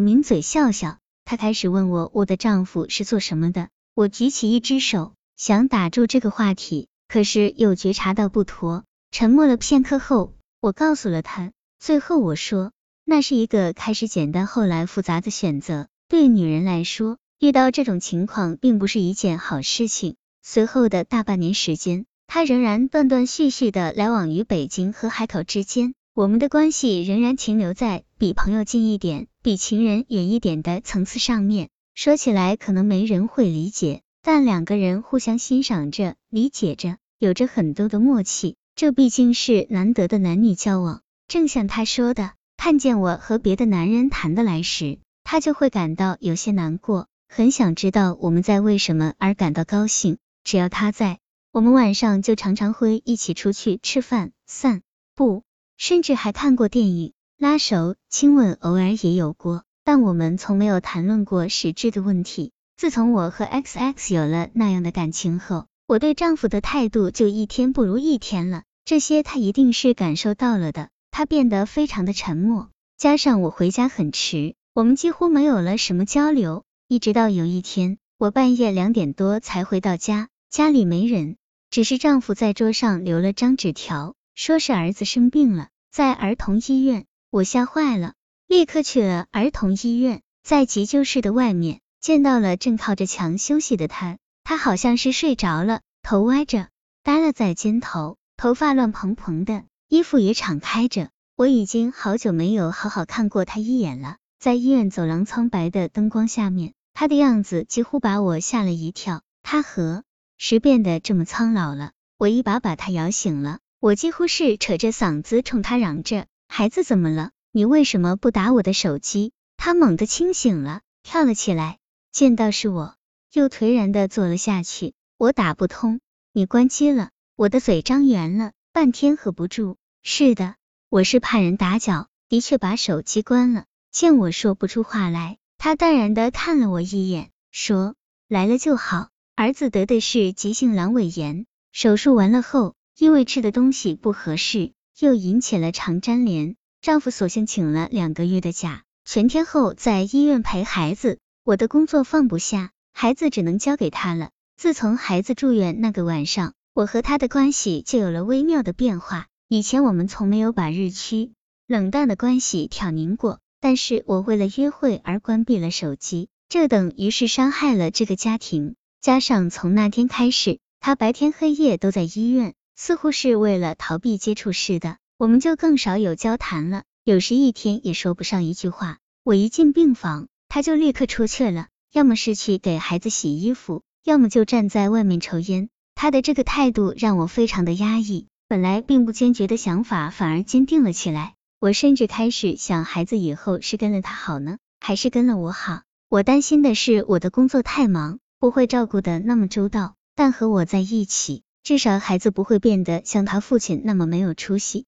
抿嘴笑笑。他开始问我我的丈夫是做什么的。我举起一只手，想打住这个话题，可是又觉察到不妥。沉默了片刻后，我告诉了他。最后我说，那是一个开始简单，后来复杂的选择。对女人来说，遇到这种情况并不是一件好事情。随后的大半年时间，他仍然断断续续的来往于北京和海口之间，我们的关系仍然停留在比朋友近一点、比情人远一点的层次上面。说起来可能没人会理解，但两个人互相欣赏着、理解着，有着很多的默契，这毕竟是难得的男女交往。正像他说的，看见我和别的男人谈得来时，他就会感到有些难过，很想知道我们在为什么而感到高兴。只要他在，我们晚上就常常会一起出去吃饭、散步，甚至还看过电影，拉手、亲吻，偶尔也有过。但我们从没有谈论过实质的问题。自从我和 X X 有了那样的感情后，我对丈夫的态度就一天不如一天了。这些他一定是感受到了的。他变得非常的沉默，加上我回家很迟，我们几乎没有了什么交流。一直到有一天，我半夜两点多才回到家，家里没人，只是丈夫在桌上留了张纸条，说是儿子生病了，在儿童医院。我吓坏了。立刻去了儿童医院，在急救室的外面见到了正靠着墙休息的他，他好像是睡着了，头歪着，耷拉在肩头，头发乱蓬蓬的，衣服也敞开着。我已经好久没有好好看过他一眼了，在医院走廊苍白的灯光下面，他的样子几乎把我吓了一跳。他何时变得这么苍老了？我一把把他摇醒了，我几乎是扯着嗓子冲他嚷着：“孩子怎么了？”你为什么不打我的手机？他猛地清醒了，跳了起来，见到是我，又颓然的坐了下去。我打不通，你关机了。我的嘴张圆了，半天合不住。是的，我是怕人打搅，的确把手机关了。见我说不出话来，他淡然的看了我一眼，说：“来了就好。儿子得的是急性阑尾炎，手术完了后，因为吃的东西不合适，又引起了肠粘连。”丈夫索性请了两个月的假，全天候在医院陪孩子。我的工作放不下，孩子只能交给他了。自从孩子住院那个晚上，我和他的关系就有了微妙的变化。以前我们从没有把日趋冷淡的关系挑明过，但是我为了约会而关闭了手机，这等于是伤害了这个家庭。加上从那天开始，他白天黑夜都在医院，似乎是为了逃避接触似的。我们就更少有交谈了，有时一天也说不上一句话。我一进病房，他就立刻出去了，要么是去给孩子洗衣服，要么就站在外面抽烟。他的这个态度让我非常的压抑，本来并不坚决的想法反而坚定了起来。我甚至开始想，孩子以后是跟了他好呢，还是跟了我好？我担心的是我的工作太忙，不会照顾的那么周到，但和我在一起，至少孩子不会变得像他父亲那么没有出息。